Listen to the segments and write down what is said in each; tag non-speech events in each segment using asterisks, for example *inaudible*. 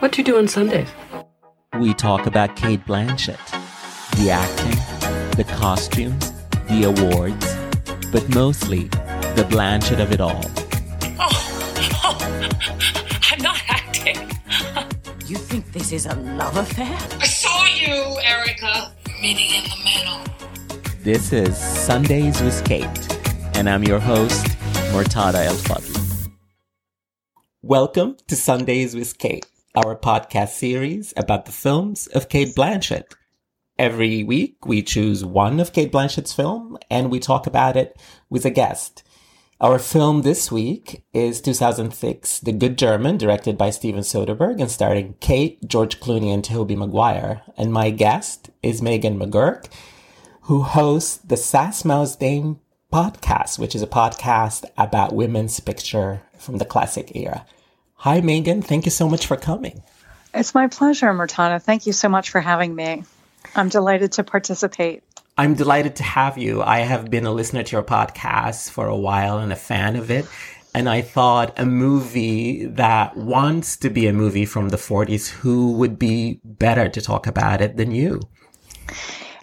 What do you do on Sundays? We talk about Cate Blanchett, the acting, the costumes, the awards, but mostly the Blanchett of it all. Oh, oh *laughs* I'm not acting. *laughs* you think this is a love affair? I saw you, Erica. Meeting in the middle. This is Sundays with Cate, and I'm your host, Murtada El Fadl. Welcome to Sundays with Cate our podcast series about the films of Cate Blanchett. Every week, we choose one of Cate Blanchett's film and we talk about it with a guest. Our film this week is 2006, The Good German, directed by Steven Soderbergh and starring Cate, George Clooney, and Tobey Maguire. And my guest is Megan McGurk, who hosts the Sass Mouth Dame podcast, which is a podcast about women's picture from the classic era. Hi, Megan. Thank you so much for coming. It's my pleasure, Murtada. Thank you so much for having me. I'm delighted to participate. I'm delighted to have you. I have been a listener to your podcast for a while and a fan of it. And I thought a movie that wants to be a movie from the 40s, who would be better to talk about it than you?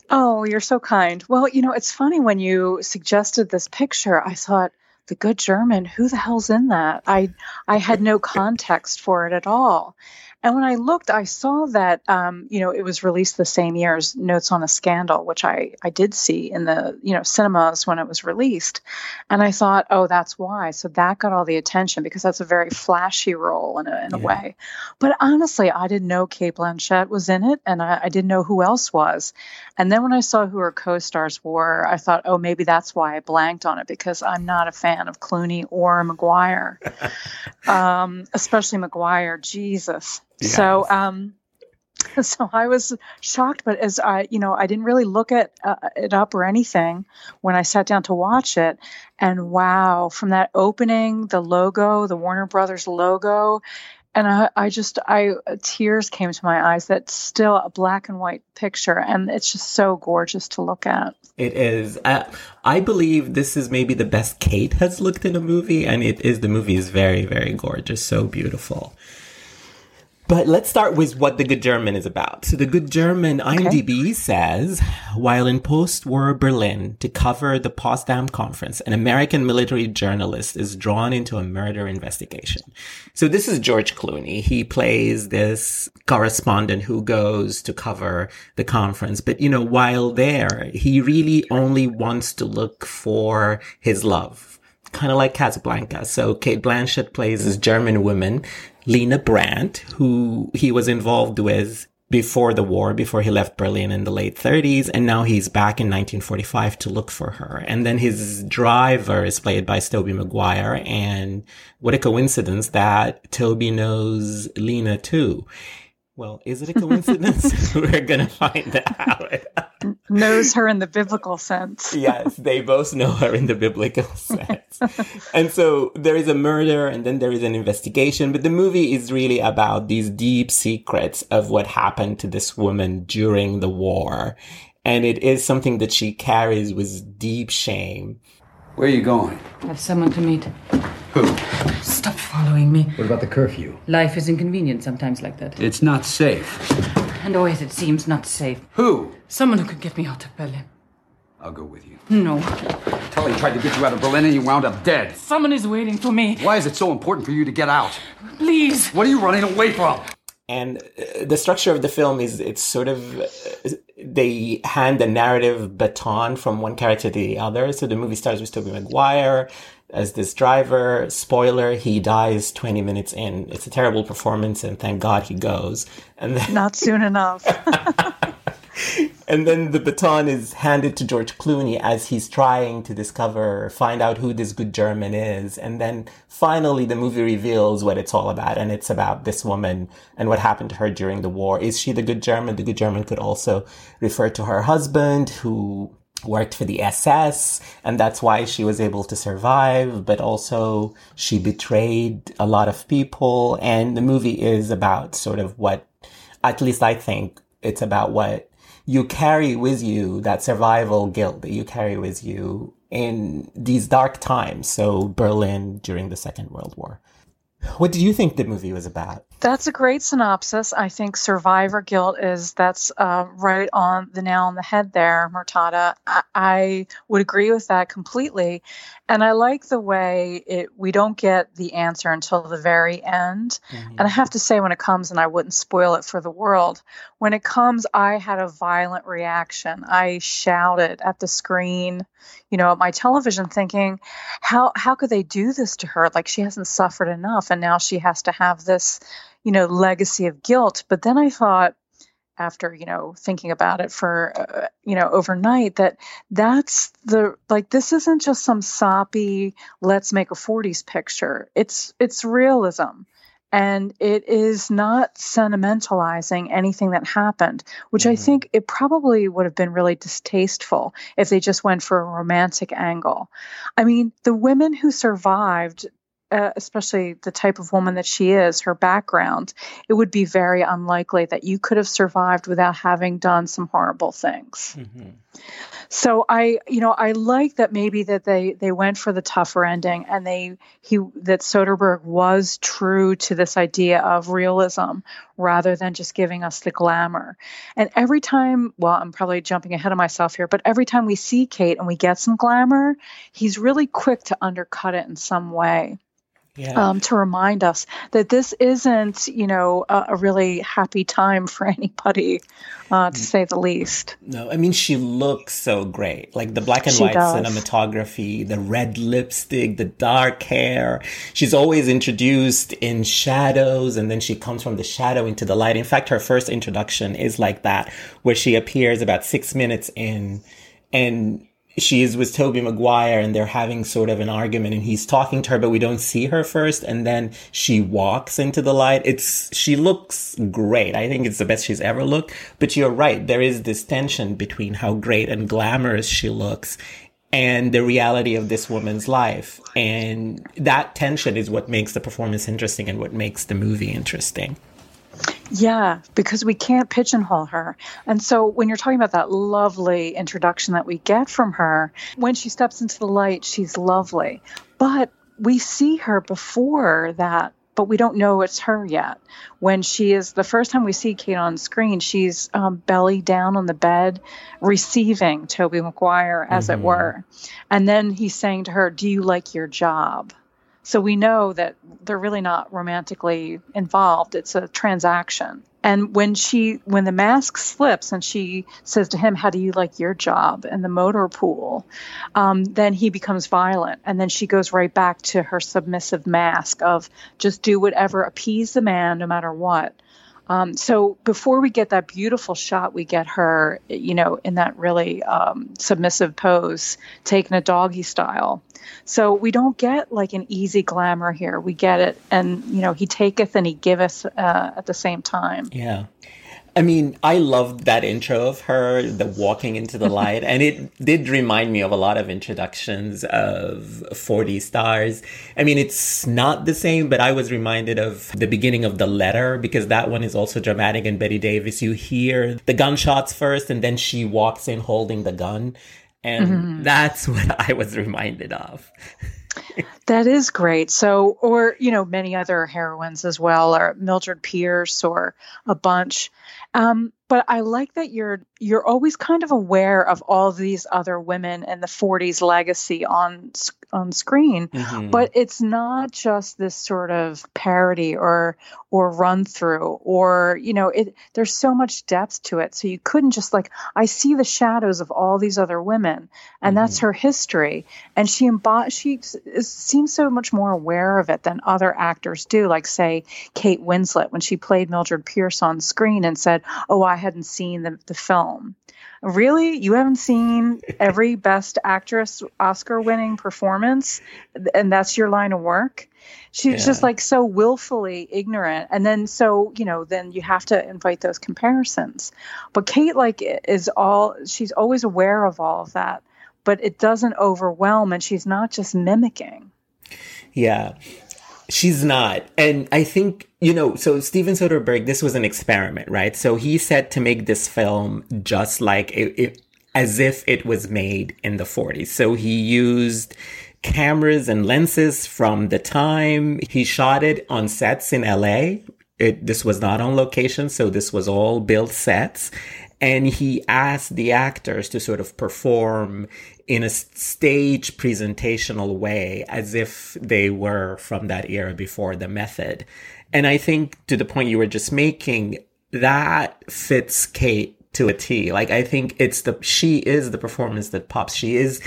Oh, you're so kind. Well, you know, it's funny when you suggested this picture, I thought, the good German, who the hell's in that? I I had no context for it at all. And when I looked, I saw that um, you know it was released the same year as Notes on a Scandal, which I I did see in the you know cinemas when it was released, and I thought, oh, that's why. So that got all the attention because that's a very flashy role in a, in a yeah. way. But honestly, I didn't know Cate Blanchett was in it, and I, I didn't know who else was. And then when I saw who her co-stars were, I thought, oh, maybe that's why I blanked on it because I'm not a fan of Clooney or Maguire, *laughs* um, especially Maguire. Jesus. So, um, *laughs* so I was shocked, but as I, you know, I didn't really look at uh, it up or anything when I sat down to watch it. And wow, from that opening, the logo, the Warner Brothers logo, and I, I just, I tears came to my eyes. That's still a black and white picture, and it's just so gorgeous to look at. It is. Uh, I believe this is maybe the best Cate has looked in a movie, and it is. The movie is very, very gorgeous, so beautiful. But let's start with what The Good German is about. So The Good German IMDb okay. says, while in post-war Berlin to cover the Potsdam conference, an American military journalist is drawn into a murder investigation. So this is George Clooney. He plays this correspondent who goes to cover the conference. But, you know, while there, he really only wants to look for his love kind of like Casablanca. So Cate Blanchett plays this German woman Lena Brandt, who he was involved with before the war, before he left Berlin in the late 30s. And now he's back in 1945 to look for her. And then his driver is played by Tobey Maguire. And what a coincidence that Tobey knows Lena too. Well, is it a coincidence? *laughs* We're to find out. *laughs* Knows her in the biblical sense. *laughs* yes, they both know her in the biblical *laughs* sense. and so there is a murder and then there is an investigation, but the movie is really about these deep secrets of what happened to this woman during the war. And it is something that she carries with deep shame. Where are you going? I have someone to meet. Who? Stop following me. What about the curfew? Life is inconvenient sometimes like that. It's not safe. And always it seems not safe. Who? Someone who could get me out of Berlin. I'll go with you. No. Tully tried to get you out of Berlin and you wound up dead. Someone is waiting for me. Why is it so important for you to get out? Please. What are you running away from? And uh, the structure of the film is it's sort of uh, they hand the narrative baton from one character to the other. So the movie starts with Tobey Maguire as this driver. Spoiler, he dies 20 minutes in. It's a terrible performance and thank God he goes. And then, Not soon enough. *laughs* and then the baton is handed to George Clooney as he's trying to discover, find out who this good German is. And then finally the movie reveals what it's all about. And it's about this woman and what happened to her during the war. Is she the good German? The good German could also refer to her husband who worked for the SS and that's why she was able to survive, but also she betrayed a lot of people. And the movie is about sort of what, at least I think it's about what you carry with you, that survival guilt that you carry with you in these dark times. So Berlin during the Second World War. What did you think the movie was about? That's a great synopsis. I think survivor guilt is that's uh, right on the nail on the head there, Murtada. I, I would agree with that completely, and I like the way it. We don't get the answer until the very end, and I have to say, when it comes, and I wouldn't spoil it for the world. When it comes, I had a violent reaction. I shouted at the screen, you know, at my television, thinking, "How how could they do this to her? Like she hasn't suffered enough, and now she has to have this." You know, legacy of guilt. But then I thought, after you know thinking about it for uh, you know overnight that that's the like this isn't just some soppy let's make a 40s picture. It's it's realism. And it is not sentimentalizing anything that happened which i think it probably would have been really distasteful if they just went for a romantic angle. I mean the women who survived uh, especially the type of woman that she is, her background, it would be very unlikely that you could have survived without having done some horrible things. So I, you know, I like that maybe that they they went for the tougher ending and they he that Soderbergh was true to this idea of realism rather than just giving us the glamour. And every time, well, I'm probably jumping ahead of myself here, but every time we see Cate and we get some glamour, he's really quick to undercut it in some way Yeah. um, to remind us that this isn't, you know, a, a really happy time for *laughs* anybody, uh, to say the least. No, I mean she looks so great. Like the black and She white does. cinematography, the red lipstick, the dark hair. She's always introduced in shadows and then she comes from the shadow into the light. In fact, her first introduction is like that, where she appears about six minutes in and she is with Tobey Maguire and they're having sort of an argument and he's talking to her, but we don't see her first. And then she walks into the light. It's, she looks great. I think it's the best she's ever looked. But you're right. There is this tension between how great and glamorous she looks and the reality of this woman's life. And that tension is what makes the performance interesting and what makes the movie interesting. Yeah, because we can't pigeonhole her. And so when you're talking about that lovely introduction that we get from her, when she steps into the light, she's lovely. But we see her before that, but we don't know it's her yet. When she is the first time we see Cate on screen, she's um, belly down on the bed, receiving Tobey Maguire, as it were. And then he's saying to her, Do you like your job? So we know that they're really not romantically involved. It's a transaction. And when she, when the mask slips and she says to him, How do you like your job in the motor pool? Um, then he becomes violent. And then she goes right back to her submissive mask of just do whatever, appease the man no matter what. Um, so before we get that beautiful shot, we get her, you know, in that really um, submissive pose, taking a doggy style. So we don't get like an easy glamour here. We get it, and you know, he taketh and he giveth uh, at the same time. Yeah. I mean, I loved that intro of her, the walking into the light, *laughs* and it did remind me of a lot of introductions of 40 stars. I mean, it's not the same, but I was reminded of the beginning of The Letter because that one is also dramatic and Bette Davis. You hear the gunshots first, and then she walks in holding the gun. And mm-hmm. that's *laughs* what I was reminded of. *laughs* That is great. So, or you know, many other heroines as well, or Mildred Pierce, or a bunch. Um, but I like that you're you're always kind of aware of all these other women and the 40s legacy on on screen. Mm-hmm. But it's not just this sort of parody or or run through or you know it. There's so much depth to it. So you couldn't just like I see the shadows of all these other women, and that's mm-hmm. her history. And she embod she is, seems so much more aware of it than other actors do. Like say Kate Winslet when she played Mildred Pierce on screen and said, "Oh, I hadn't seen the the film." Really? You haven't seen every best actress Oscar winning performance and that's your line of work? She's Yeah. just like so willfully ignorant. And then so, you know, then you have to invite those comparisons. But Cate like is all she's always aware of all of that, but it doesn't overwhelm and she's not just mimicking. Yeah. She's not. And I think, you know, so Steven Soderbergh, this was an experiment, right? So he said to make this film just like it, it as if it was made in the 40s. So he used cameras and lenses from the time he shot it on sets in LA it, this was not on location, so this was all built sets. And he asked the actors to sort of perform in a stage presentational way as if they were from that era before the method. And I think to the point you were just making, that fits Cate to a T. Like I think it's the she is the performance that pops. She is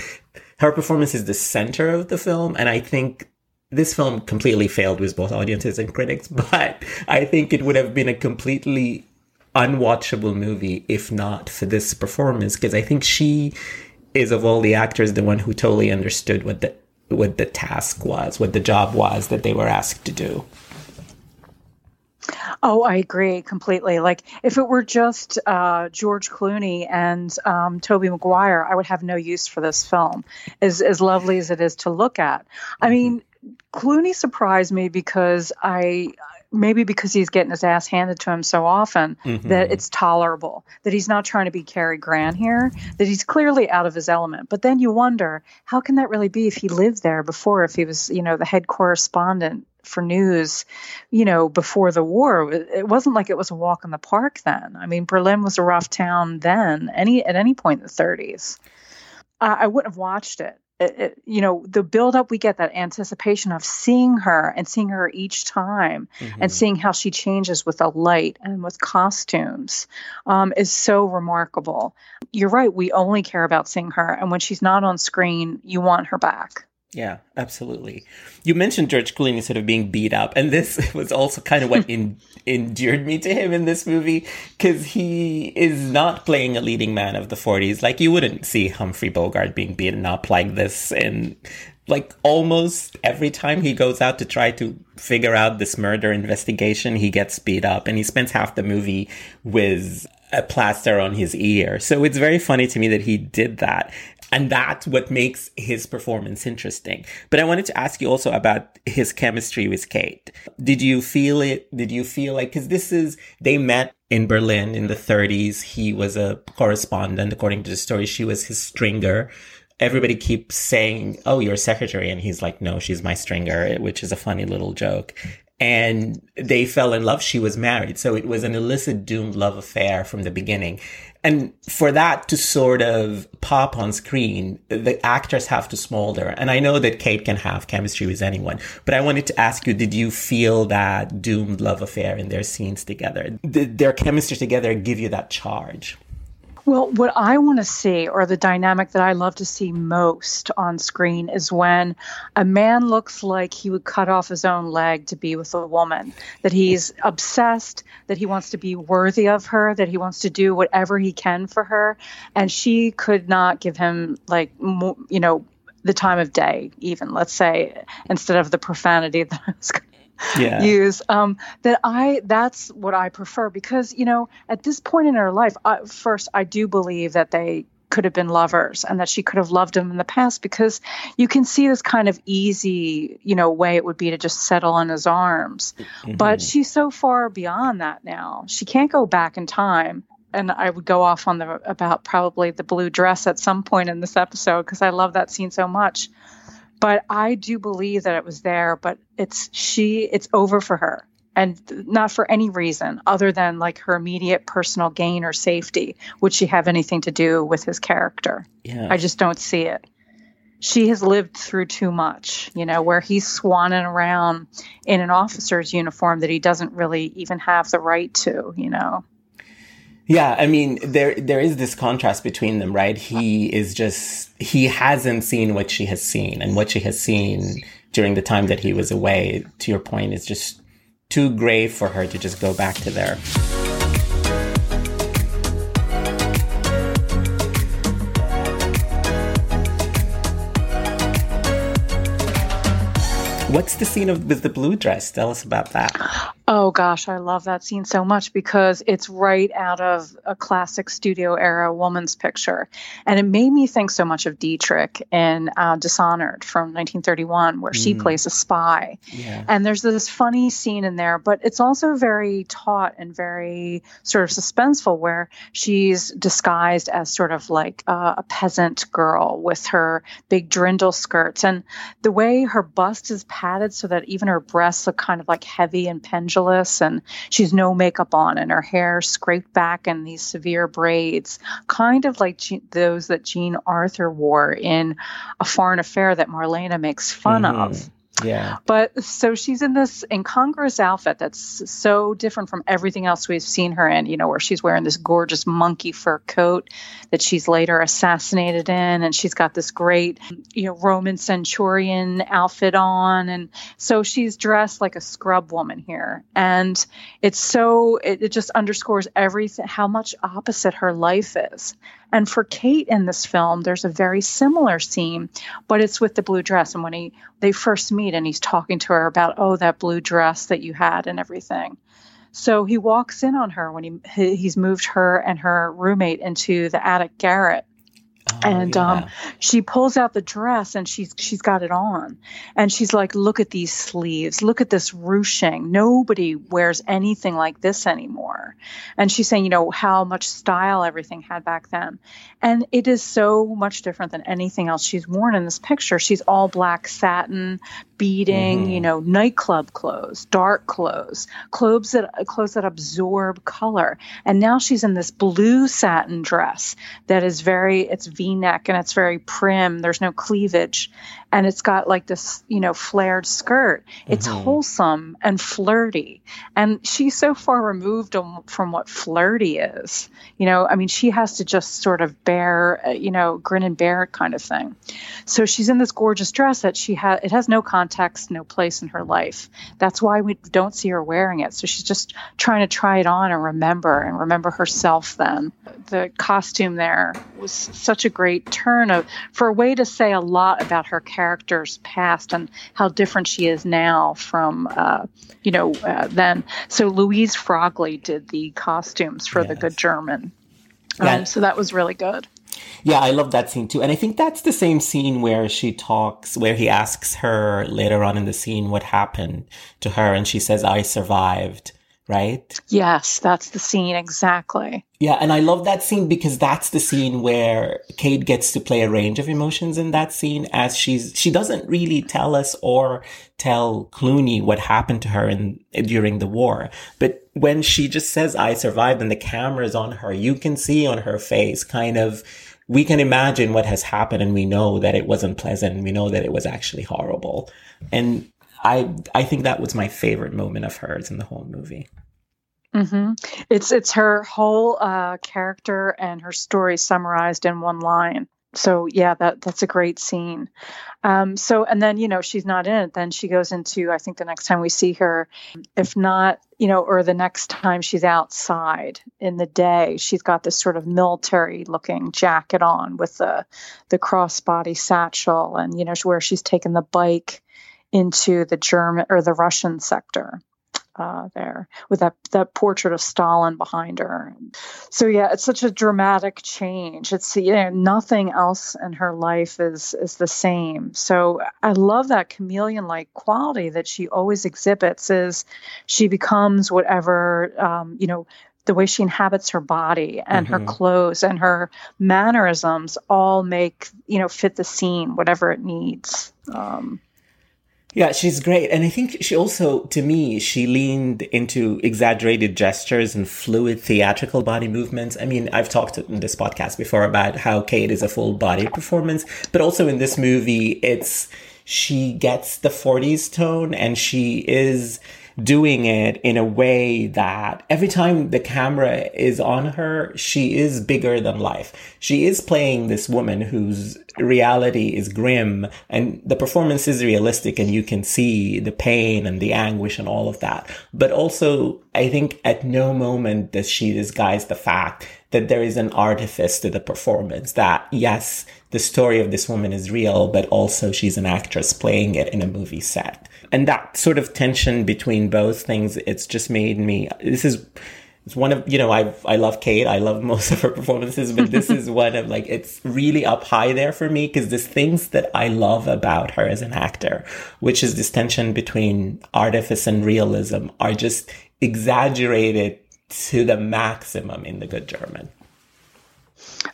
her performance is the center of the film, and I think this film completely failed with both audiences and critics. *laughs* But I think it would have been a completely unwatchable movie if not for this performance because I think she is of all the actors the one who totally understood what the what the task was, what the job was that they were asked to do. Oh, I agree completely. Like, if it were just uh, George Clooney and um, Tobey Maguire, I would have no use for this film, as as lovely as it is to look at. I mean, Clooney surprised me because I maybe because he's getting his ass handed to him so often mm-hmm. that it's tolerable that he's not trying to be Cary Grant here that he's clearly out of his element but then you wonder how can that really be if he lived there before if he was you know the head correspondent for news, you know, before the war. It wasn't like it was a walk in the park then. I mean, Berlin was a rough town then, any at any point in the 30s. Uh, I wouldn't have watched it. It, it, you know the build up we get that anticipation of seeing her and seeing her each time mm-hmm. and seeing how she changes with the light and with costumes um, is so remarkable you're right we only care about seeing her and when she's not on screen you want her back yeah, absolutely. You mentioned George Clooney sort of being beat up, and this *laughs* was also kind of what *laughs* in, endeared me to him in this movie because he is not playing a leading man of the 40s. Like, you wouldn't see Humphrey Bogart being beaten up like this And, like almost every time he goes out to try to figure out this murder investigation, he gets beat up, and he spends half the movie with a plaster on his ear. So it's very funny to me that he did that. And that's what makes his performance interesting. But I wanted to ask you also about his chemistry with Cate. Did you feel it? Did you feel like, cause this is, they met in Berlin in the 30s. He was a correspondent, according to the story. She was his stringer. Everybody keeps saying, Oh, you're a secretary. And he's like, No, she's my stringer, which is a funny little joke and they fell in love. She was married. So it was an illicit doomed love affair from the beginning. And for that to sort of pop on screen, the actors have to smolder. And I know that Cate can have chemistry with anyone, but I wanted to ask you, did you feel that doomed love affair in their scenes together? Did their chemistry together give you that charge? Well, what I want to see, or the dynamic that I love to see most on screen, is when a man looks like he would cut off his own leg to be with a woman, that he's obsessed, that he wants to be worthy of her, that he wants to do whatever he can for her. And she could not give him, like, you know, the time of day, even, let's say, instead of the profanity *laughs* that I was going yeah. use um, that i that's what i prefer because you know at this point in her life I, first i do believe that they could have been lovers and that she could have loved him in the past because you can see this kind of easy you know way it would be to just settle in his arms mm-hmm. but she's so far beyond that now she can't go back in time and I would go off on the about probably the blue dress at some point in this episode because I love that scene so much but I do believe that it was there, but it's she, it's over for her. And not for any reason other than like her immediate personal gain or safety. Would she have anything to do with his character? Yeah. I just don't see it she has lived through too much, you know, where he's swanning around in an officer's uniform that he doesn't really even have the right to, you know. Yeah, I mean, there there is this contrast between them, right? He is just he hasn't seen what she has seen, and what she has seen during the time that he was away. To your point, is just too grave for her to just go back to there. What's the scene of with the blue dress? Tell us about that. Oh gosh, I love that scene so much because it's right out of a classic studio era woman's picture. And it made me think so much of Dietrich in uh, Dishonored from 1931, where mm. she plays a spy. Yeah. And there's this funny scene in there, but it's also very taut and very sort of suspenseful, where she's disguised as sort of like uh, a peasant girl with her big dirndl skirts. And the way her bust is padded so that even her breasts look kind of like heavy and pendulous. And she's no makeup on, and her hair scraped back in these severe braids, kind of like Je- those that Jean Arthur wore in A Foreign Affair that Marlene makes fun of. Mm-hmm. Yeah. But so she's in this incongruous outfit that's so different from everything else we've seen her in, you know, where she's wearing this gorgeous monkey fur coat that she's later assassinated in. And she's got this great, you know, Roman centurion outfit on. And so she's dressed like a scrub woman here. And it's so, it, it just underscores everything, how much opposite her life is. And for Cate in this film, there's a very similar scene, but it's with the blue dress. And when he they first meet and he's talking to her about, oh, that blue dress that you had and everything. So he walks in on her when he he's moved her and her roommate into the attic garret. Oh, and yeah. um, she pulls out the dress and she's she's got it on. And she's like look at these sleeves. Look at this ruching. Nobody wears anything like this anymore. And she's saying you know how much style everything had back then. And it is so much different than anything else she's worn in this picture. She's all black satin beading you mm-hmm. know nightclub clothes dark clothes clothes that clothes that absorb color. And now she's in this blue satin dress that is very it's v-neck and it's very prim. There's no cleavage and it's got like this you know flared skirt. It's wholesome and flirty. And she's so far removed om- from what flirty is. You know i mean she has to just sort of bear uh, you know grin and bear it kind of thing. So she's in this gorgeous dress that she has it has no context no place in her life. That's why we don't see her wearing it. So she's just trying to try it on and remember and remember herself then. The costume there was such a great turn of for a way to say a lot about her character's past and how different she is now from uh, you know uh, then so louise frogley did the costumes for the good german Yeah. um, so that was really good Yeah, I love that scene too. And I think that's the same scene where she talks, where he asks her later on in the scene what happened to her. And she says, I survived, right? yes that's the scene exactly Yeah. And I love that scene because that's the scene where Cate gets to play a range of emotions in that scene as she's, she doesn't really tell us or tell Clooney what happened to her in, during the war. But when she just says, I survived and the camera is on her, you can see on her face kind of, we can imagine what has happened and we know that it wasn't pleasant. We know that it was actually horrible. And I, I think that was my favorite moment of hers in the whole movie. hmm It's it's her whole uh, character and her story summarized in one line. So yeah, that that's a great scene. Um, so and then you know she's not in it. Then she goes into I think the next time we see her, if not you know, or the next time she's outside in the day, she's got this sort of military looking jacket on with the the crossbody satchel, and you know where she's taken the bike into the German or the Russian sector uh, there with that that portrait of Stalin behind her. So yeah, it's such a dramatic change. It's you know nothing else in her life is is the same. So I love that chameleon like quality that she always exhibits. Is she becomes whatever um, you know. The way she inhabits her body and her clothes and her mannerisms all make you know fit the scene, whatever it needs. Um, Yeah, she's great. And I think she also, to me, she leaned into exaggerated gestures and fluid theatrical body movements. I mean, I've talked in this podcast before about how Cate is a full body performance, but also in this movie, it's, she gets the 40s tone and she is doing it in a way that every time the camera is on her, she is bigger than life. She is playing this woman whose reality is grim and the performance is realistic and you can see the pain and the anguish and all of that. But also, I think at no moment does she disguise the fact that there is an artifice to the performance that yes, the story of this woman is real, but also she's an actress playing it in a movie set. And that sort of tension between both things, it's just made me, this is, it's one of, you know, I I love Cate. I love most *laughs* of her performances, but this is one of like, it's really up high there for me because there's things that I love about her as an actor, which is this tension between artifice and realism are just exaggerated to the maximum in the good German.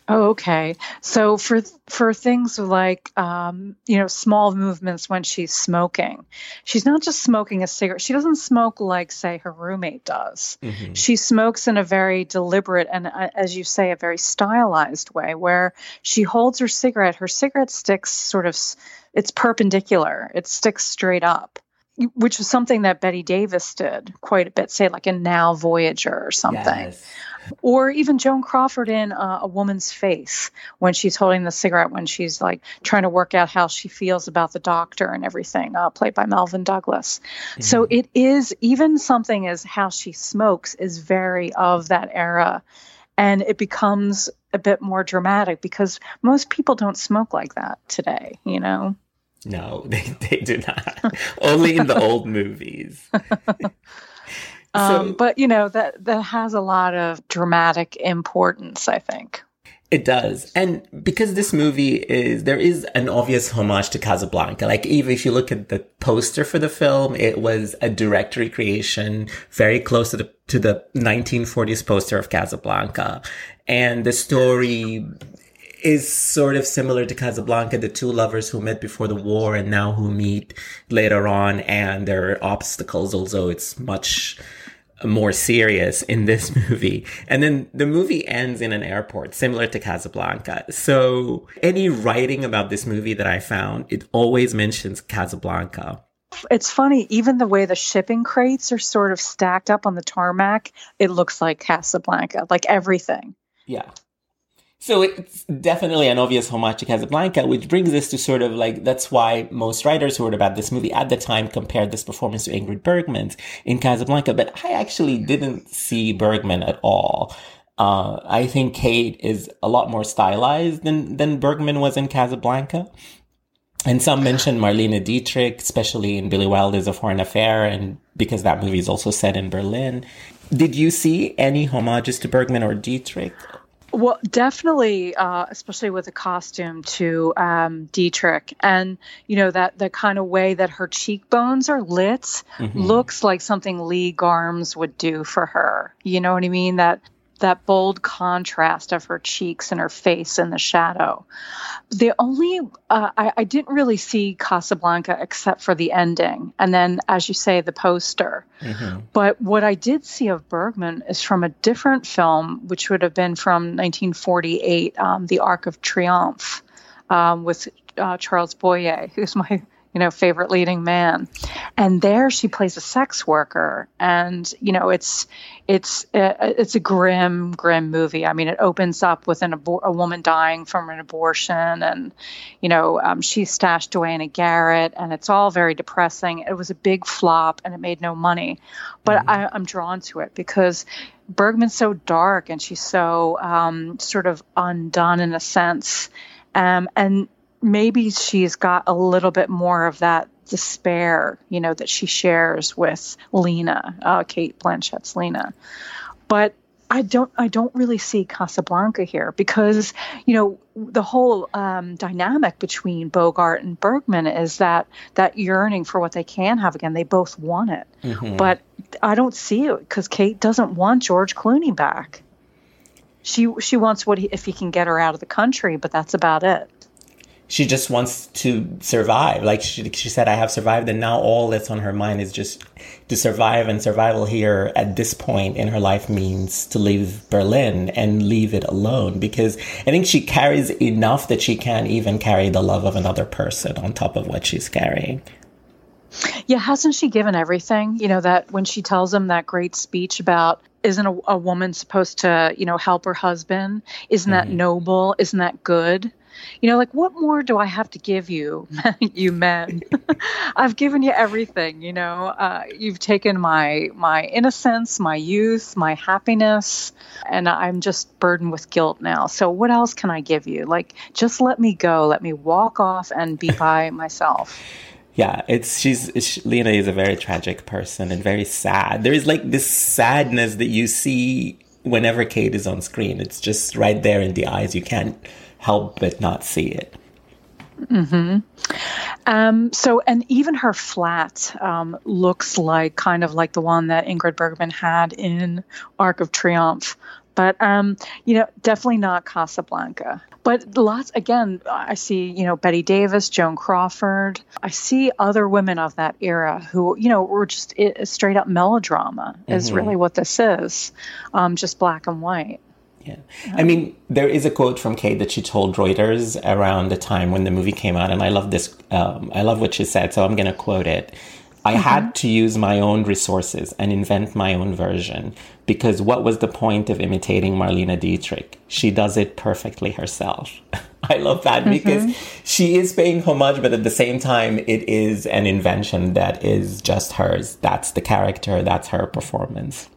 Oh, okay. So for for things like um, you know small movements when she's smoking, she's not just smoking a cigarette. She doesn't smoke like say her roommate does. She smokes in a very deliberate and, uh, as you say, a very stylized way, where she holds her cigarette. Her cigarette sticks sort of it's perpendicular. It sticks straight up. Which was something that Bette Davis did quite a bit, say like in Now Voyager or something or even Joan Crawford in uh, A Woman's Face when she's holding the cigarette when she's like trying to work out how she feels about the doctor and everything, uh, played by Melvyn Douglas. So it is even something as how she smokes is very of that era. And it becomes a bit more dramatic because most people don't smoke like that today, you know? No, *laughs* they, they do not. Only in the old movies. *laughs* Um, but you know that that has a lot of dramatic importance, I think. It does. And because this movie is, there is an obvious homage to Casablanca. Like, even if you look at the poster for the film, it was a direct recreation, very close to the, to the 1940s poster of Casablanca. And the story is sort of similar to Casablanca, the two lovers who met before the war and now who meet later on and there are obstacles, although it's much more serious in this *laughs* movie. And then the movie ends in an airport, similar to Casablanca. So any writing about this movie that I found, it always mentions Casablanca. It's funny, even the way the shipping crates are sort of stacked up on the tarmac, it looks like Casablanca, like everything. Yeah. So it's definitely an obvious homage to Casablanca, which brings us to sort of like, that's why most writers who wrote about this movie at the time compared this performance to Ingrid Bergman's in Casablanca. But I actually didn't see Bergman at all. Uh, I think Cate is a lot more stylized than, than Bergman was in Casablanca. And some mention Marlene Dietrich, especially in Billy Wilder's A Foreign Affair, and because that movie is also set in Berlin. Did you see any homages to Bergman or Dietrich? Well, definitely, uh, especially with the costume to um, Dietrich, and you know that the kind of way that her cheekbones are lit looks like something Lee Garmes would do for her. You know what I mean? That that bold contrast of her cheeks and her face in the shadow. The only uh, I, I didn't really see Casablanca except for the ending, and then, as you say, the poster. But what I did see of Bergman is from a different film, which would have been from 1948, um, The Arc of Triomphe, um, with uh, Charles Boyer, who's my you know favorite leading man. And there she plays a sex worker, and you know it's it's uh, it's a grim grim movie. I mean, it opens up with an abor- a woman dying from an abortion, and you know um, she's stashed away in a garret, and it's all very depressing. It was a big flop, and it made no money, but I, I'm drawn to it because Bergman's so dark, and she's so um, sort of undone in a sense, um, and maybe she's got a little bit more of that despair, you know, that she shares with Lena, uh, Cate Blanchett's Lena. But I don't, I don't really see Casablanca here because, you know, the whole um, dynamic between Bogart and Bergman is that that yearning for what they can have again. They both want it, but I don't see it because Cate doesn't want George Clooney back. She she wants what he, if he can get her out of the country, but that's about it. She just wants to survive. Like she, she said, I have survived, and now all that's on her mind is just to survive. And survival here at this point in her life means to leave Berlin and leave it alone because I think she carries enough that she can't even carry the love of another person on top of what she's carrying. Yeah, hasn't she given everything? You know, that when she tells him that great speech about isn't a, a woman supposed to, you know, help her husband? Isn't that mm-hmm. noble? Isn't that good? You know, like what more do I have to give you, *laughs* you men? *laughs* I've given you everything. You know, uh, you've taken my my innocence, my youth, my happiness, and I'm just burdened with guilt now. So what else can I give you? Like, just let me go. Let me walk off and be *laughs* by myself. Yeah, it's she's she, Lena is a very tragic person and very sad. There is like this sadness that you see whenever Cate is on screen. It's just right there in the eyes. You can't help but not see it. Um, so, and even her flat um, looks like kind of like the one that Ingrid Bergman had in Arc of Triumph. But um, you know, definitely not Casablanca. But lots again, I see, you know, Bette Davis, Joan Crawford. I see other women of that era who, you know, were just it, straight up melodrama is really what this is. Um, just black and white. Yeah. I mean, there is a quote from Cate that she told Reuters around the time when the movie came out, and I love this. Um, I love what she said, so I'm going to quote it. I had to use my own resources and invent my own version because what was the point of imitating Marlene Dietrich? She does it perfectly herself. *laughs* I love that because she is paying homage, but at the same time, it is an invention that is just hers. That's the character, that's her performance.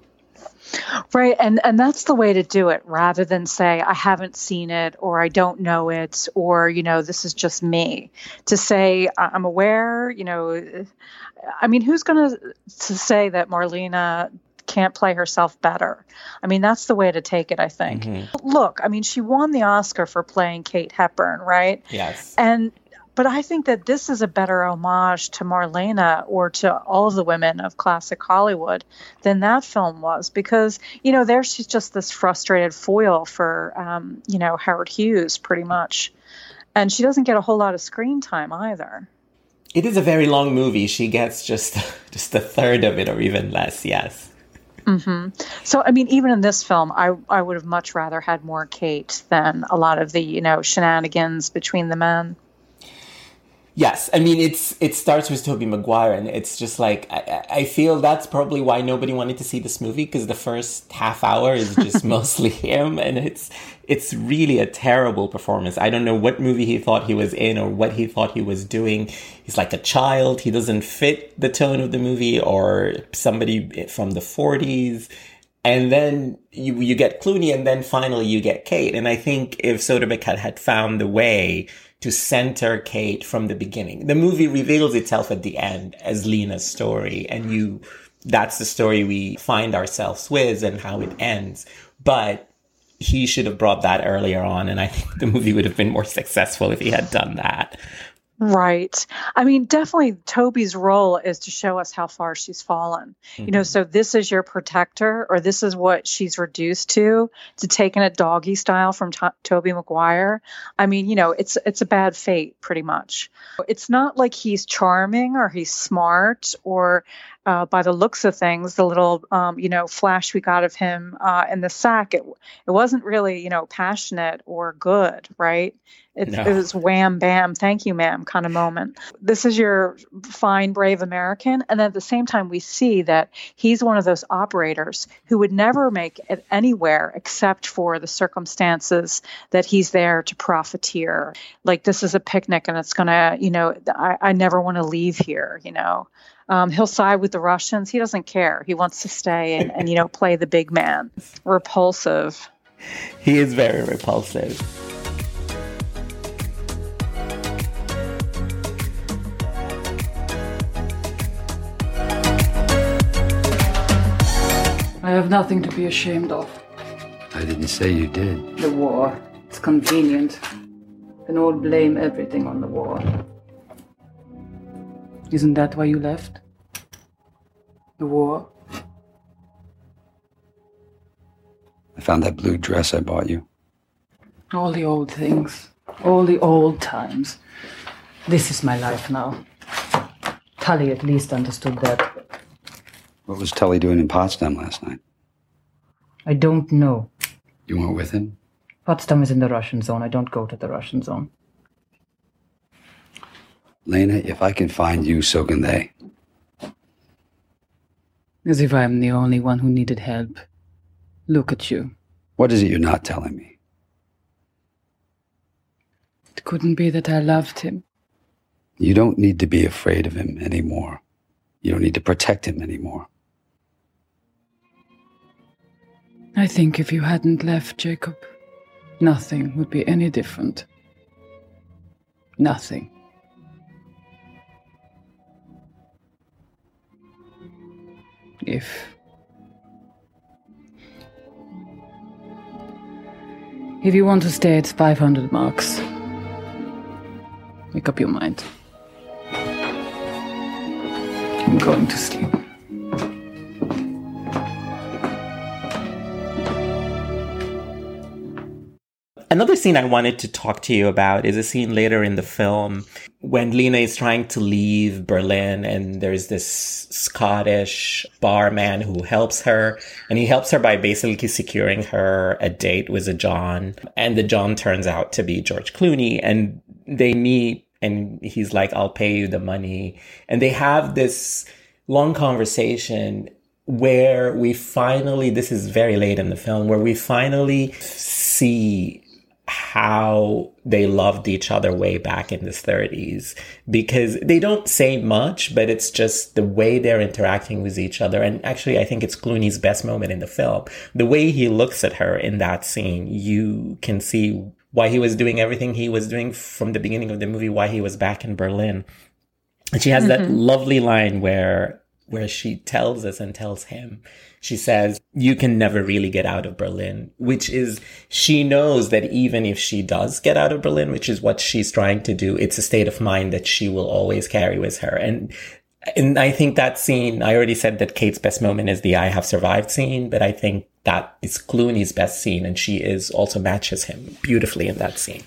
Right, and and that's the way to do it rather than say I haven't seen it or I don't know it or you know this is just me. To say "I- I'm aware, you know, I mean who's going to to say that Marlene can't play herself better? I mean that's the way to take it, I think. Mm-hmm. Look, I mean she won the Oscar for playing Kate Hepburn, right? Yes. And but I think that this is a better homage to Marlene or to all of the women of classic Hollywood than that film was because you know there she's just this frustrated foil for um, you know Howard Hughes pretty much, and she doesn't get a whole lot of screen time either. It is a very long movie. She gets just *laughs* just a third of it or even less, yes. So I mean, even in this film, I I would have much rather had more Cate than a lot of the you know shenanigans between the men. Yes, I mean it's it starts with Tobey Maguire, and it's just like I, I I feel that's probably why nobody wanted to see this movie because the first half hour is just *laughs* mostly him, and it's it's really a terrible performance. I don't know what movie he thought he was in or what he thought he was doing. He's like a child. He doesn't fit the tone of the movie or somebody from the forties. And then you you get Clooney, and then finally you get Cate. And I think if Soderbergh had, had found the way to center Cate from the beginning, the movie reveals itself at the end as Lena's story, and you that's the story we find ourselves with and how it ends. But he should have brought that earlier on, and I think the movie would have been more successful if he had done that. Right. I mean, definitely Tobey's role is to show us how far she's fallen. You know, mm-hmm. so this is your protector, or this is what she's reduced to, to taking a doggy style from to- Tobey Maguire. I mean, you know, it's it's a bad fate, pretty much. It's not like he's charming or he's smart or uh, by the looks of things, the little um, you know flash we got of him uh, in the sack, it it wasn't really you know passionate or good, right? It, No. it was wham bam, thank you, ma'am, kind of moment. This is your fine, brave American, and then at the same time, we see that he's one of those operators who would never make it anywhere except for the circumstances that he's there to profiteer. Like this is a picnic, and it's gonna, you know, I, I never want to leave here, you know. Um, he'll side with the Russians. He doesn't care. He wants to stay and, and you know play the big man. Repulsive. He is very repulsive. I have nothing to be ashamed of. I didn't say you did. The war. It's convenient. Then all blame everything on the war. Isn't that why you left? The war? I found that blue dress I bought you. All the old things. All the old times. This is my life now. Tully at least understood that. What was Tully doing in Potsdam last night? I don't know. You weren't with him? Potsdam is in the Russian zone. I don't go to the Russian zone. Lena, if I can find you, so can they. As if I am the only one who needed help. Look at you. What is it you're not telling me? It couldn't be that I loved him. You don't need to be afraid of him anymore. You don't need to protect him anymore. I think if you hadn't left, Jacob, nothing would be any different. Nothing. If. If you want to stay at 500 marks, make up your mind. I'm going to sleep. Another scene I wanted to talk to you about is a scene later in the film when Lena is trying to leave Berlin and there's this Scottish barman who helps her. And he helps her by basically securing her a date with a John. And the John turns out to be George Clooney. And they meet and he's like, I'll pay you the money. And they have this long conversation where we finally, this is very late in the film, where we finally see how they loved each other way back in the 30s because they don't say much, but it's just the way they're interacting with each other. And actually, I think it's Clooney's best moment in the film. The way he looks at her in that scene, you can see why he was doing everything he was doing from the beginning of the movie, why he was back in Berlin. And she has mm-hmm. that lovely line where where she tells us and tells him, she says, you can never really get out of Berlin, which is, she knows that even if she does get out of Berlin, which is what she's trying to do, it's a state of mind that she will always carry with her. And and I think that scene, I already said that Cate's best moment is the I have survived scene, but I think that is Clooney's best scene, and she is also matches him beautifully in that scene.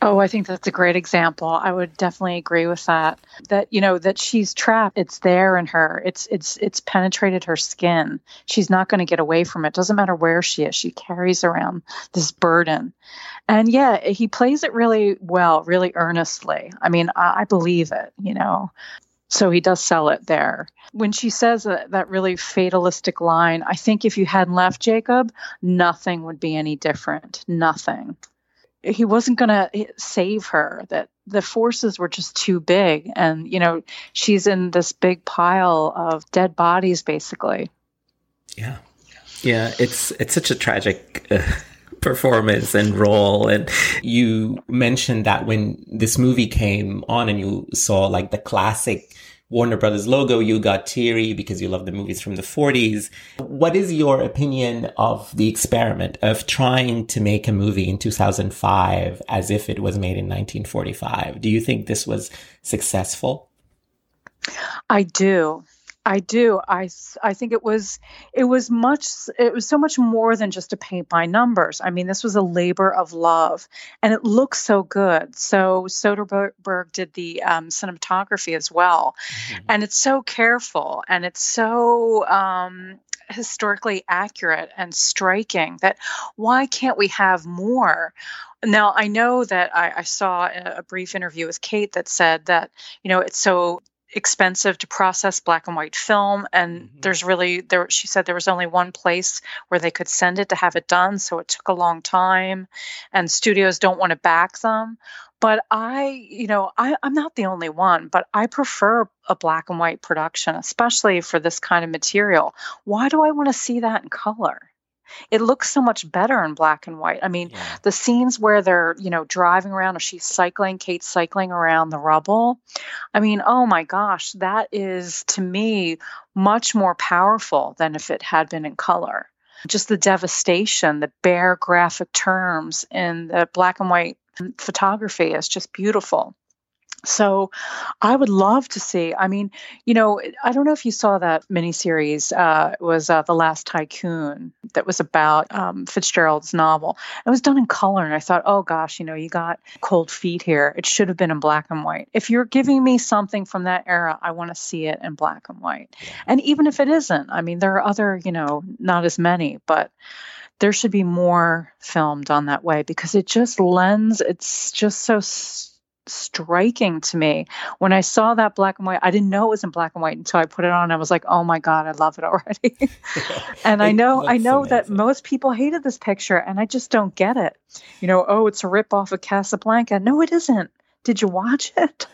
Oh, I think that's a great example. I would definitely agree with that. That you know that she's trapped. It's there in her. It's it's it's penetrated her skin. She's not going to get away from it. Doesn't matter where she is. She carries around this burden. And yeah, he plays it really well, really earnestly. I mean, I, I believe it. You know, so he does sell it there. When she says that, that really fatalistic line, I think if you hadn't left Jacob, nothing would be any different. Nothing. He wasn't going to save her, that the forces were just too big. And, you know, she's in this big pile of dead bodies, basically. Yeah. Yeah. It's, it's such a tragic. Uh *laughs* performance and role. And you mentioned that when this movie came on and you saw like the classic Warner Brothers logo, you got teary because you love the movies from the 40s. What is your opinion of the experiment of trying to make a movie in 2005 as if it was made in 1945? Do you think this was successful? I do. I do. I, I think it was it was much it was so much more than just a paint by numbers. I mean, this was a labor of love, and it looks so good. So Soderbergh did the um, cinematography as well, mm-hmm. and it's so careful and it's so um, historically accurate and striking that why can't we have more? Now, I know that I, I, saw a brief interview with Cate that said that, you know, it's so expensive to process black and white film and mm-hmm. there's really there she said there was only one place where they could send it to have it done so it took a long time and studios don't want to back them. But i you know I, i'm not the only one but i prefer a black and white production especially for this kind of material. Why do i want to see that in color it looks so much better in black and white. I mean, yeah. the scenes where they're, you know, driving around or she's cycling, Cate's cycling around the rubble. I mean, oh my gosh, that is to me much more powerful than if it had been in color. Just the devastation, the bare graphic terms in the black and white photography is just beautiful. So I would love to see. I mean, you know, I don't know if you saw that miniseries. Uh, it was uh, The Last Tycoon that was about um, Fitzgerald's novel. It was done in color, and I thought, oh gosh, you know, you got cold feet here. It should have been in black and white. If you're giving me something from that era, I want to see it in black and white. And even if it isn't, I mean, there are other, you know, not as many, but there should be more filmed on that way because it just lends, it's just so striking to me when I saw that black and white. I didn't know it was in black and white until I put it on. I was like, "Oh my god, I love it already." *laughs* and I know, I know amazing. that most people hated this picture, and I just don't get it. You know, oh, it's a rip off of Casablanca. No, it isn't. Did you watch it?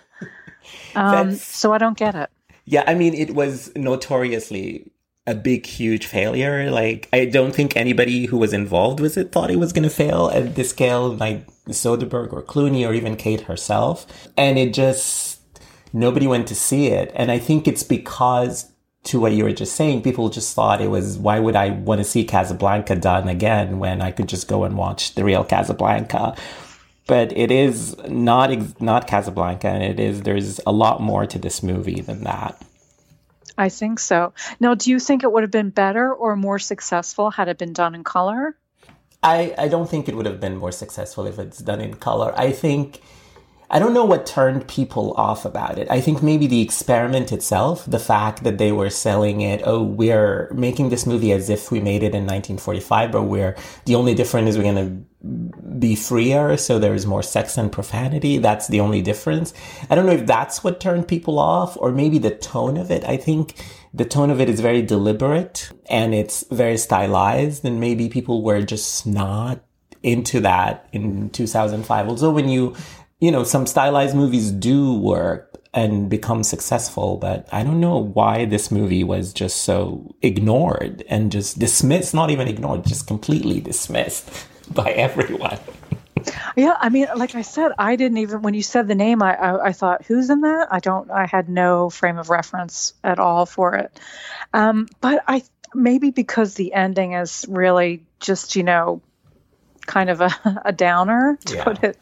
*laughs* um, so I don't get it. Yeah, I mean, it was notoriously a big, huge failure. Like, I don't think anybody who was involved with it thought it was going to fail at this scale, like Soderbergh or Clooney or even Cate herself. And it just, nobody went to see it. And I think it's because to what you were just saying, people just thought it was, why would I want to see Casablanca done again when I could just go and watch the real Casablanca? But it is not, not Casablanca. And it is, there's a lot more to this movie than that. I think so. Now, do you think it would have been better or more successful had it been done in color? I, I don't think it would have been more successful if it's done in color. I think I don't know what turned people off about it. I think maybe the experiment itself, the fact that they were selling it, oh, we're making this movie as if we made it in 1945, but we're the only difference is we're going to be freer, so there's more sex and profanity. That's the only difference. I don't know if that's what turned people off, or maybe the tone of it. I think the tone of it is very deliberate and it's very stylized, and maybe people were just not into that in 2005. Also, when you you know, some stylized movies do work and become successful, but I don't know why this movie was just so ignored and just dismissed, not even ignored, just completely dismissed *laughs* by everyone. Yeah, I mean, like I said, I didn't even when you said the name, I, I, I thought, who's in that? I don't, I had no frame of reference at all for it. Um, but I maybe because the ending is really just, you know, kind of a, *laughs* a downer to Yeah. put it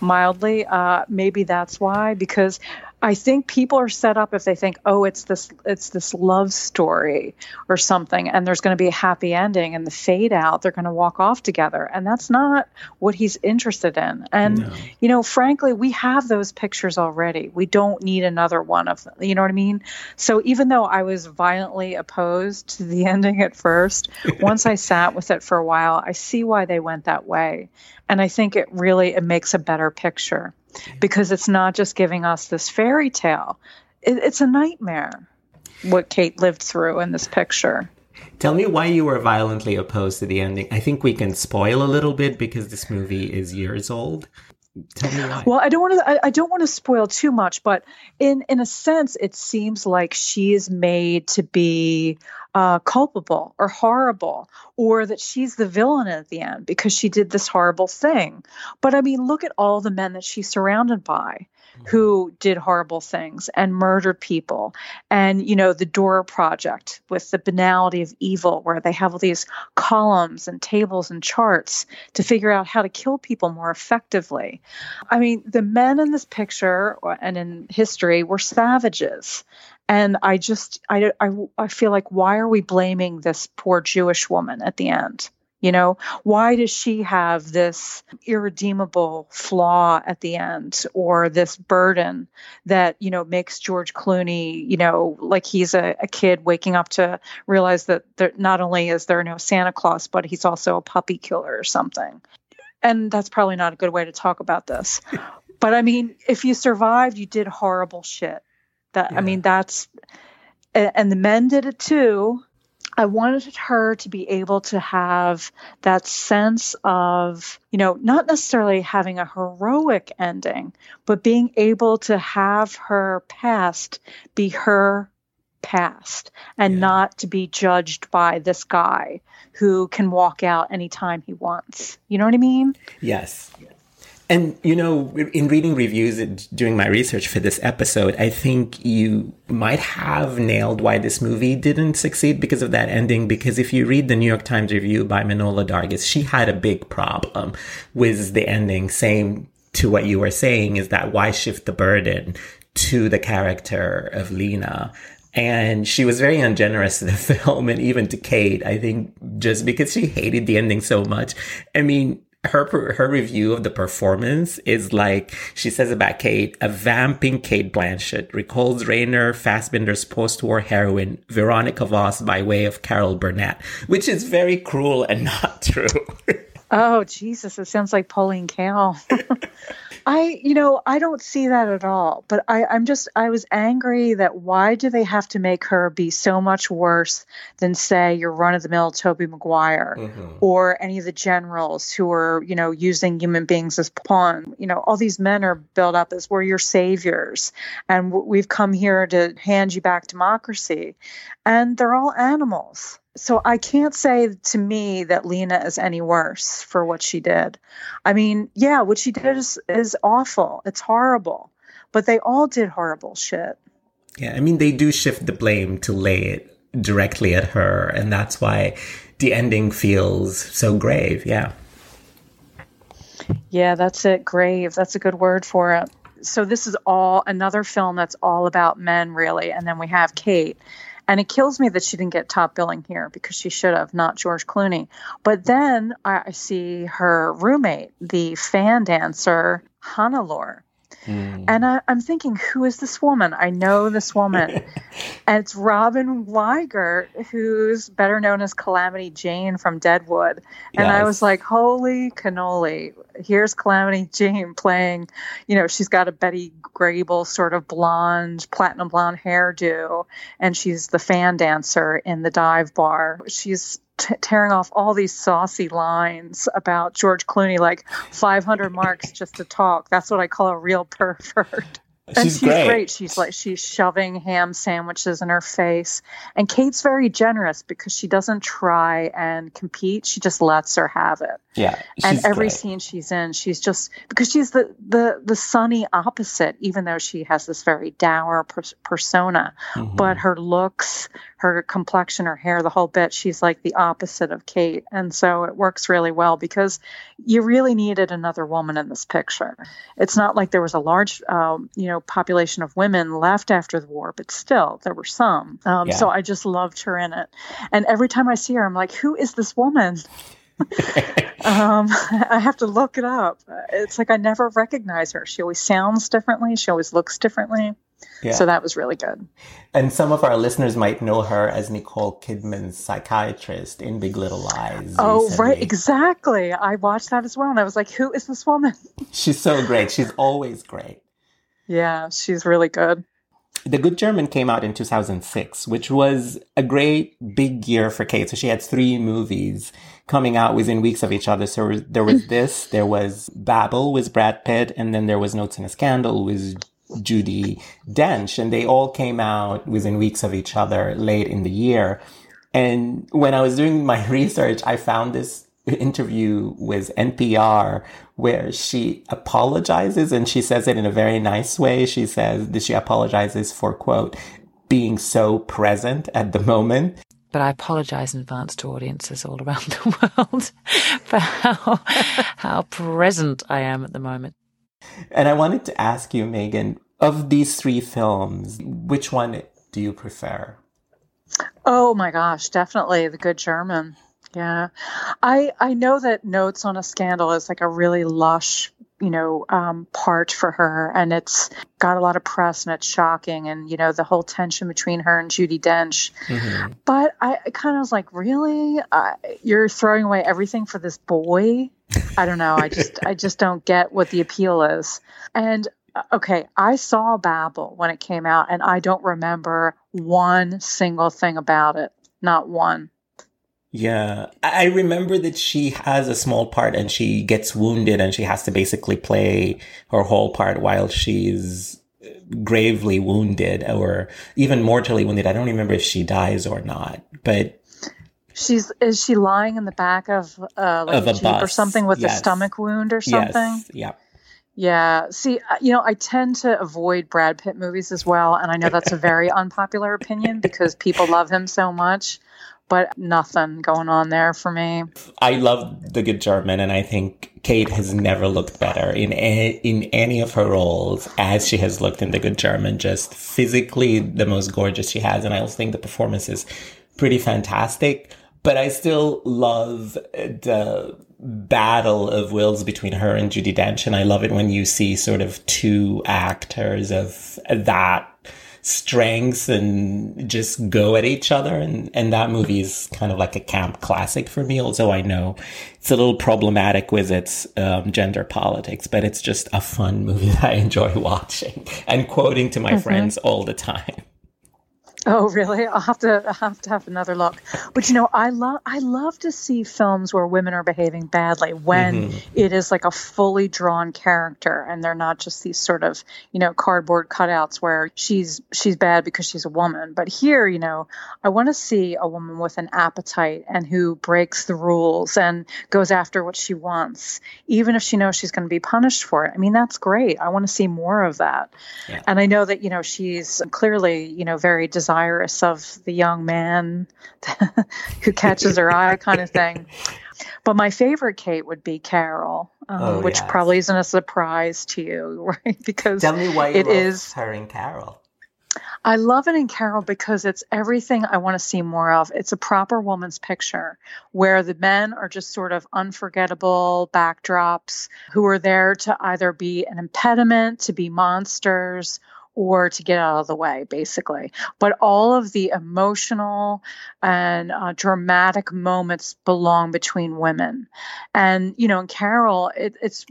mildly. Uh, maybe that's why, because I think people are set up if they think, oh, it's this it's this love story or something, and there's going to be a happy ending and the fade out, they're going to walk off together, and that's not what he's interested in. And you know, frankly, we have those pictures already. We don't need another one of them. You know what I mean? So even though I was violently opposed to the *laughs* ending at first, once I sat with it for a while, I see why they went that way, and I think it really it makes a better picture because it's not just giving us this fairy tale; it, it's a nightmare what Cate lived through in this picture. Tell me why you were violently opposed to the ending. I think we can spoil a little bit because this movie is years old. Tell me why. Well, I don't want to. I, I don't want to spoil too much, but in in a sense, it seems like she is made to be uh, culpable or horrible, or that she's the villain at the end because she did this horrible thing. But I mean, look at all the men that she's surrounded by who did horrible things and murdered people. And you know the Dora project with the banality of evil where they have all these columns and tables and charts to figure out how to kill people more effectively. I mean the men in this picture uh, and in history were savages. And i just I, I i feel like why are we blaming this poor jewish woman at the end you know, why does she have this irredeemable flaw at the end or this burden that, you know, makes George Clooney, you know, like he's a, a kid waking up to realize that there, not only is there no Santa Claus, but he's also a puppy killer or something. And that's probably not a good way to talk about this. but I mean, if you survived, you did horrible shit. That, I mean, that's, a- and the men did it too. I wanted her to be able to have that sense of, you know, not necessarily having a heroic ending, but being able to have her past be her past and Yeah. not to be judged by this guy who can walk out anytime he wants. You know what I mean? Yes. And, you know, in reading reviews and doing my research for this episode, I think you might have nailed why this movie didn't succeed because of that ending. Because if you read the New York Times review by Manohla Dargis, she had a big problem with the ending, Same to what you were saying is that why shift the burden to the character of Lena? And she was very ungenerous *laughs* to the film and even to Cate, I think, just because she hated the ending so much. I mean, her her review of the performance is like she says about Cate, a vamping Cate Blanchett recalls Rainer Fassbinder's post-war heroine Veronica Voss by way of Carol Burnett, which is very cruel and *laughs* not true. Oh, Jesus, it sounds like Pauline Kael. *laughs* I, you know, I don't see that at all. But I, I'm just, I was angry that why do they have to make her be so much worse than, say, your run of the mill Tobey Maguire mm-hmm. or any of the generals who are, you know, using human beings as pawn? You know, all these men are built up as we're your saviors and we've come here to hand you back democracy. And they're all animals. So I can't say to me that Lena is any worse for what she did. I mean, yeah, what she did is is awful. It's horrible. But they all did horrible shit. yeah, I mean they do shift the blame to lay it directly at her, and that's why the ending feels so grave. Yeah. Yeah, that's it. Grave. That's a good word for it. So this is all another film that's all about men really, and then we have Cate. And it kills me that she didn't get top billing here because she should have, not George Clooney. But then I, see her roommate, the fan dancer, Hannelore. Mm. And I, I'm thinking, who is this woman? I know this woman. *laughs* and it's Robin Weigert, who's better known as Calamity Jane from Deadwood. And I was like, holy cannoli. Here's Calamity Jane playing, you know, she's got a Betty Grable sort of blonde, platinum blonde hairdo. And she's the fan dancer in the dive bar. She's t- tearing off all these saucy lines about George Clooney, like 500 marks just to talk. That's what I call a real pervert. And She's great. She's like she's shoving ham sandwiches in her face. And Cate's very generous because she doesn't try and compete. She just lets her have it. Yeah. and every great. scene she's in, she's just because she's the the the sunny opposite. Even though she has this very dour pers- persona, Mhm. but her looks, her complexion, her hair, the whole bit, she's like the opposite of Cate. And so it works really well because you really needed another woman in this picture. It's not like there was a large, um, you know, population of women left after the war, but still there were some. Um, Yeah. So I just loved her in it. And every time I see her, I'm like, who is this woman? *laughs* um, I have to look it up. It's like I never recognize her. She always sounds differently. She always looks differently. Yeah. So that was really good. And some of our listeners might know her as Nicole Kidman's psychiatrist in Big Little Lies. Oh, right. Exactly. I watched that as well. And I was like, who is this woman? She's so great. She's always great. Yeah, she's really good. The Good German came out in 2006, which was a great big year for Cate. So she had three movies coming out within weeks of each other. So there was *laughs* this, there was Babel with Brad Pitt, and then there was Notes in a Scandal with Judi Dench. And they all came out within weeks of each other late in the year. And when I was doing my *laughs* research, I found this interview with NPR where she apologizes and she says it in a very nice way. She says that she apologizes for quote, being so present at the moment. But I apologise in advance to audiences all around the world *laughs* for how, how present I am at the moment. And I wanted to ask you, Megan, of these three films, which one do you prefer? Oh my gosh, definitely the good German. Yeah. I I know that Notes on a Scandal is like a really lush, you know, um, part for her and it's got a lot of press and it's shocking and you know the whole tension between her and Judi Dench. Mm-hmm. But I, I kind of was like, really? Uh, you're throwing away everything for this boy? I don't know. I just I just don't get what the appeal is. And uh, okay, I saw Babel when it came out, and I don't remember one single thing about it. Not one. Yeah. I remember that she has a small part and she gets wounded and she has to basically play her whole part while she's gravely wounded or even mortally wounded. I don't remember if she dies or not, but She's is she lying in the back of uh, like Of a a jeep or something with a stomach wound or something? yes. Yeah. Yeah. See, uh, you know, I tend to avoid Brad Pitt movies as well, and I know that's a very unpopular opinion because people love him so much, but nothing going on there for me. I love The Good German, and I think Cate has never looked better in a- in any of her roles as she has looked in The Good German. Just physically, the most gorgeous she has, and I also think the performance is pretty fantastic. But I still love the battle of wills between her and Judi Dench, and I love it when you see sort of two actors of that strengths and just go at each other. And, and that movie is kind of like a camp classic for me. Although I know it's a little problematic with its um, gender politics, but it's just a fun movie *laughs* that I enjoy watching and quoting to my friends all the time. Oh, really? I'll have to I'll have to have another look. But you know, I love I love to see films where women are behaving badly when mm-hmm. it is like a fully drawn character and they're not just these sort of, you know, cardboard cutouts where she's she's bad because she's a woman. But here, you know, I want to see a woman with an appetite and who breaks the rules and goes after what she wants, even if she knows she's going to be punished for it. I mean, that's great. I want to see more of that. Yeah. And I know that, you know, she's clearly, you know, very desirous of the young man *laughs* who catches her eye kind of thing. But my favorite Cate would be Carol, um, Oh, which yes. probably isn't a surprise to you, *laughs* right? Because Tell me why it is- her and Carol. I love it in Carol because it's everything I want to see more of. It's a proper woman's picture where the men are just sort of unforgettable backdrops who are there to either be an impediment, to be monsters, or to get out of the way, basically. But all of the emotional and uh, dramatic moments belong between women. And, you know, in Carol, it, it's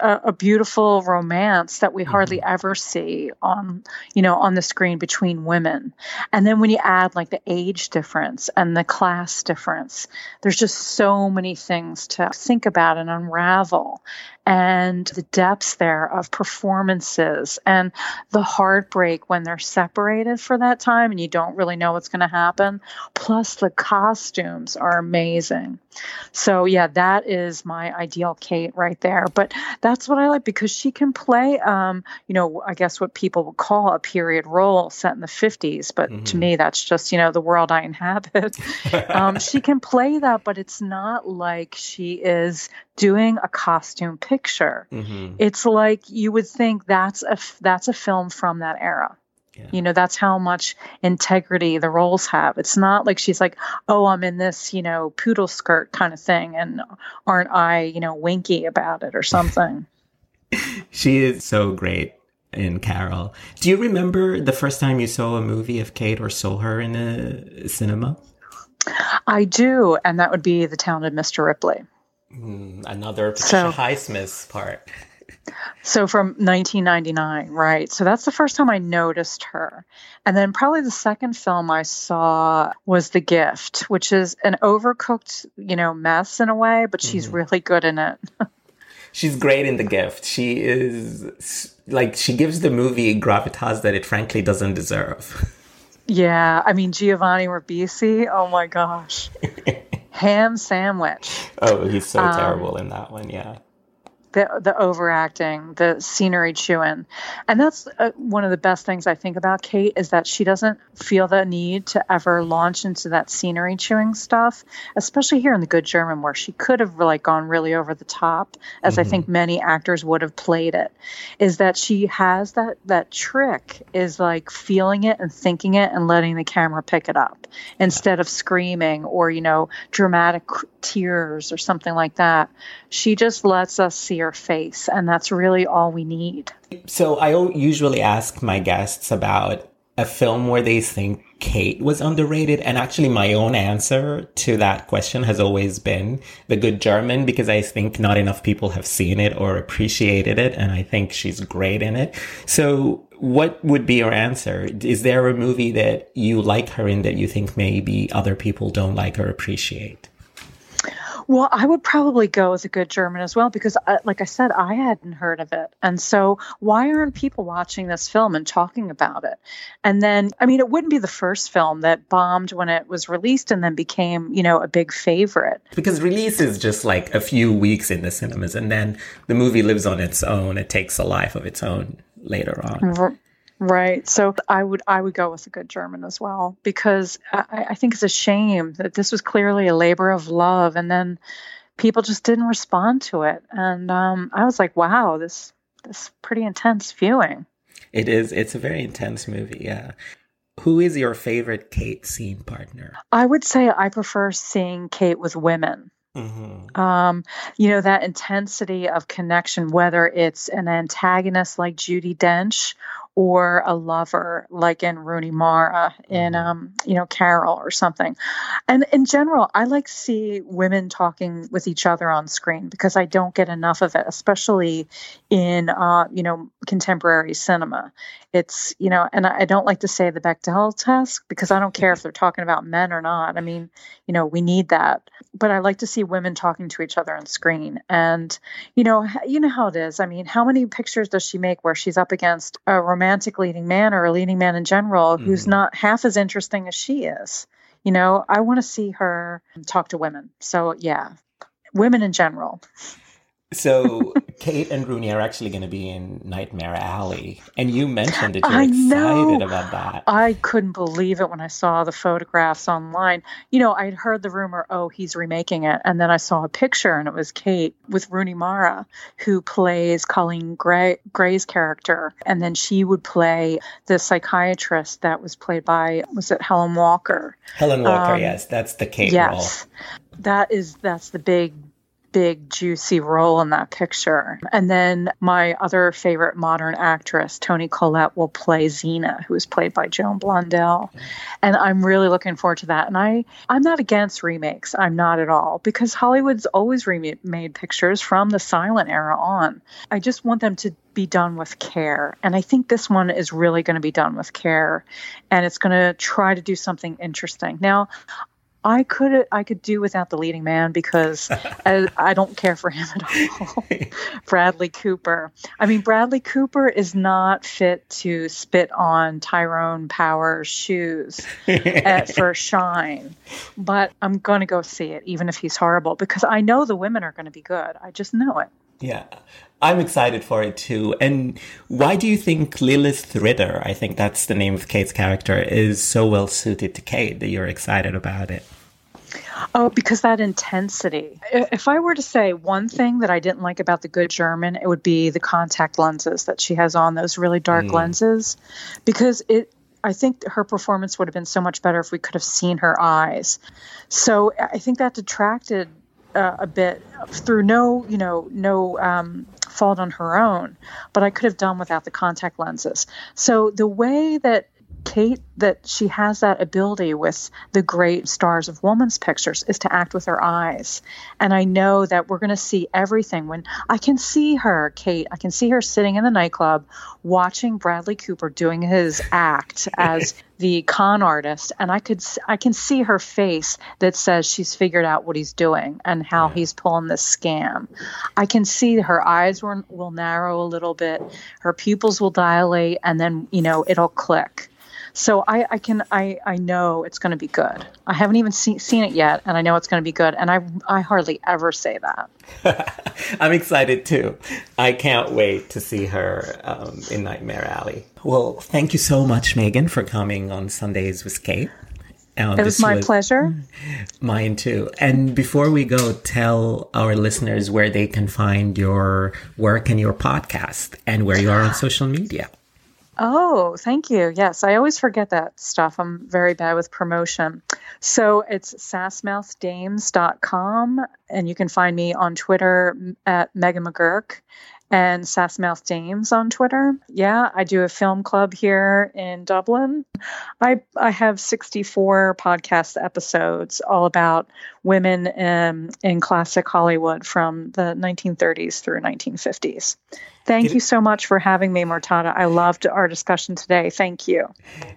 a, a, beautiful romance that we hardly mm-hmm. ever see on you know on the screen between women. And then when you add like the age difference and the class difference there's just so many things to think about and unravel. And the depths there of performances and the heartbreak when they're separated for that time and you don't really know what's going to happen. Plus the costumes are amazing. So yeah that is my ideal Cate right there. But that's what I like because she can play, um, you know, I guess what people would call a period role set in the 50s. But mm-hmm. to me, that's just, you know, the world I inhabit. *laughs* um, she can play that, but it's not like she is doing a costume picture. Mm-hmm. It's like you would think that's a, that's a film from that era. Yeah. You know, that's how much integrity the roles have. It's not like she's like, oh, I'm in this, you know, poodle skirt kind of thing. And aren't I, you know, winky about it or *laughs* something? she is so great in Carol. Do you remember the first time you saw a movie of Cate or saw her in a cinema? I do. And that would be The Talented Mr. Ripley. Mm, another Patricia so, Highsmith's part. So from 1999, right? So that's the first time I noticed her. And then probably the second film I saw was The Gift, which is an overcooked, you know, mess in a way, but she's mm-hmm. really good in it. *laughs* she's great in The Gift. She is like she gives the movie gravitas that it frankly doesn't deserve. Yeah, I mean Giovanni Ribisi, oh my gosh. *laughs* Ham sandwich. Oh, he's so um, terrible in that one, yeah the the overacting, the scenery chewing, and that's uh, one of the best things I think about Cate is that she doesn't feel the need to ever launch into that scenery chewing stuff, especially here in the Good German, where she could have like gone really over the top, as mm-hmm. I think many actors would have played it. Is that she has that that trick is like feeling it and thinking it and letting the camera pick it up instead of screaming or you know dramatic tears or something like that. She just lets us see her face, and that's really all we need. So I usually ask my guests about a film where they think Cate was underrated. And actually, my own answer to that question has always been The Good German, because I think not enough people have seen it or appreciated it. And I think she's great in it. So, what would be your answer? Is there a movie that you like her in that you think maybe other people don't like or appreciate? Well, I would probably go as a good German as well because, uh, like I said, I hadn't heard of it. And so, why aren't people watching this film and talking about it? And then, I mean, it wouldn't be the first film that bombed when it was released and then became, you know, a big favorite. Because release is just like a few weeks in the cinemas and then the movie lives on its own. It takes a life of its own later on. Right. So I would I would go with a good German as well because I, I think it's a shame that this was clearly a labor of love and then people just didn't respond to it. And um, I was like, wow, this this pretty intense viewing. It is. It's a very intense movie. Yeah. Who is your favorite Cate scene partner? I would say I prefer seeing Cate with women. Mm-hmm. Um, you know, that intensity of connection, whether it's an antagonist like Judi Dench or a lover like in Rooney Mara in mm-hmm. um, you know Carol or something. And in general, I like to see women talking with each other on screen because I don't get enough of it, especially in uh, you know contemporary cinema. It's you know, and I don't like to say the Bechdel test because I don't care if they're talking about men or not. I mean, you know, we need that, but I like to see women talking to each other on screen. And you know, you know how it is. I mean, how many pictures does she make where she's up against a romantic romantic leading man or a leading man in general who's mm-hmm. not half as interesting as she is. You know, I want to see her talk to women. So, yeah, women in general. So, *laughs* Cate and Rooney are actually going to be in Nightmare Alley, and you mentioned that you're I excited know. about that. I couldn't believe it when I saw the photographs online. You know, I'd heard the rumor, oh, he's remaking it. And then I saw a picture and it was Cate with Rooney Mara, who plays Colleen Gray, Gray's character. And then she would play the psychiatrist that was played by, was it Helen Walker? Helen Walker, Um, yes, that's the Cate yes. That is, that's the big, big juicy role in that picture. And then my other favorite modern actress, Toni Collette, will play Zeena, who is played by Joan Blondell. And I'm really looking forward to that. And I, I'm not against remakes. I'm not at all because Hollywood's always remade pictures from the silent era on. I just want them to be done with care. And I think this one is really going to be done with care and it's going to try to do something interesting. Now, I could I could do without the leading man because I, I don't care for him at all. *laughs* Bradley Cooper. I mean, Bradley Cooper is not fit to spit on Tyrone Power's shoes at, for shine. But I'm going to go see it, even if he's horrible, because I know the women are going to be good. I just know it. Yeah, I'm excited for it too. And why do you think Lilith Ritter, I think that's the name of Cate's character, is so well suited to Cate that you're excited about it? Oh, because that intensity. If I were to say one thing that I didn't like about the good German, it would be the contact lenses that she has on, those really dark lenses, because it. I think her performance would have been so much better if we could have seen her eyes. So I think that detracted uh, a bit through no, you know, no um, fault on her own, but I could have done without the contact lenses. So the way that Cate that she has that ability with the great stars of woman's pictures is to act with her eyes. And I know that we're going to see everything when I can see her, Cate, I can see her sitting in the nightclub watching Bradley Cooper doing his act as *laughs* the con artist and I could I can see her face that says she's figured out what he's doing and how he's pulling this scam. I can see her eyes will, will narrow a little bit, her pupils will dilate and then, you know, it'll click. So I, I can I, I know it's going to be good. I haven't even see, seen it yet, and I know it's going to be good. And I I hardly ever say that. *laughs* I'm excited too. I can't wait to see her um, in Nightmare Alley. Well, thank you so much, Megan, for coming on Sundays with Cate. Um, It was this my pleasure. *laughs* Mine too. And before we go, tell our listeners where they can find your work and your podcast and where you are on *sighs* social media. Oh, thank you. Yes, I always forget that stuff. I'm very bad with promotion. So it's sassmouthdames.com, and you can find me on Twitter at Megan McGurk and Sass Mouth Dames on Twitter. Yeah, I do a film club here in Dublin. I I have 64 podcast episodes all about women in, in classic Hollywood from the 1930s through 1950s. Thank you so much for having me, Mortada. I loved our discussion today. Thank you.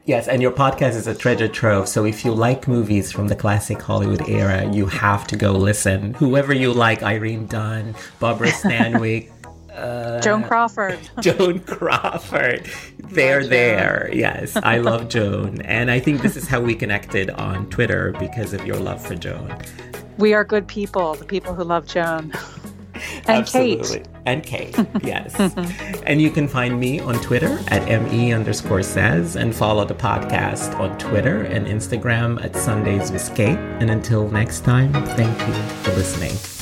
Yes, and your podcast is a treasure trove. So if you like movies from the classic Hollywood era, you have to go listen. Whoever you like, Irene Dunne, Barbara *laughs* Stanwyck, Uh, Joan Crawford. *laughs* Joan Crawford. They're there. Yes, I love Joan. And I think this is how we connected on Twitter because of your love for Joan. We are good people, the people who love Joan. And Absolutely. Cate. And Cate, yes. and you can find me on Twitter at ME underscore says and follow the podcast on Twitter and Instagram at Sundays with Cate. And until next time, thank you for listening.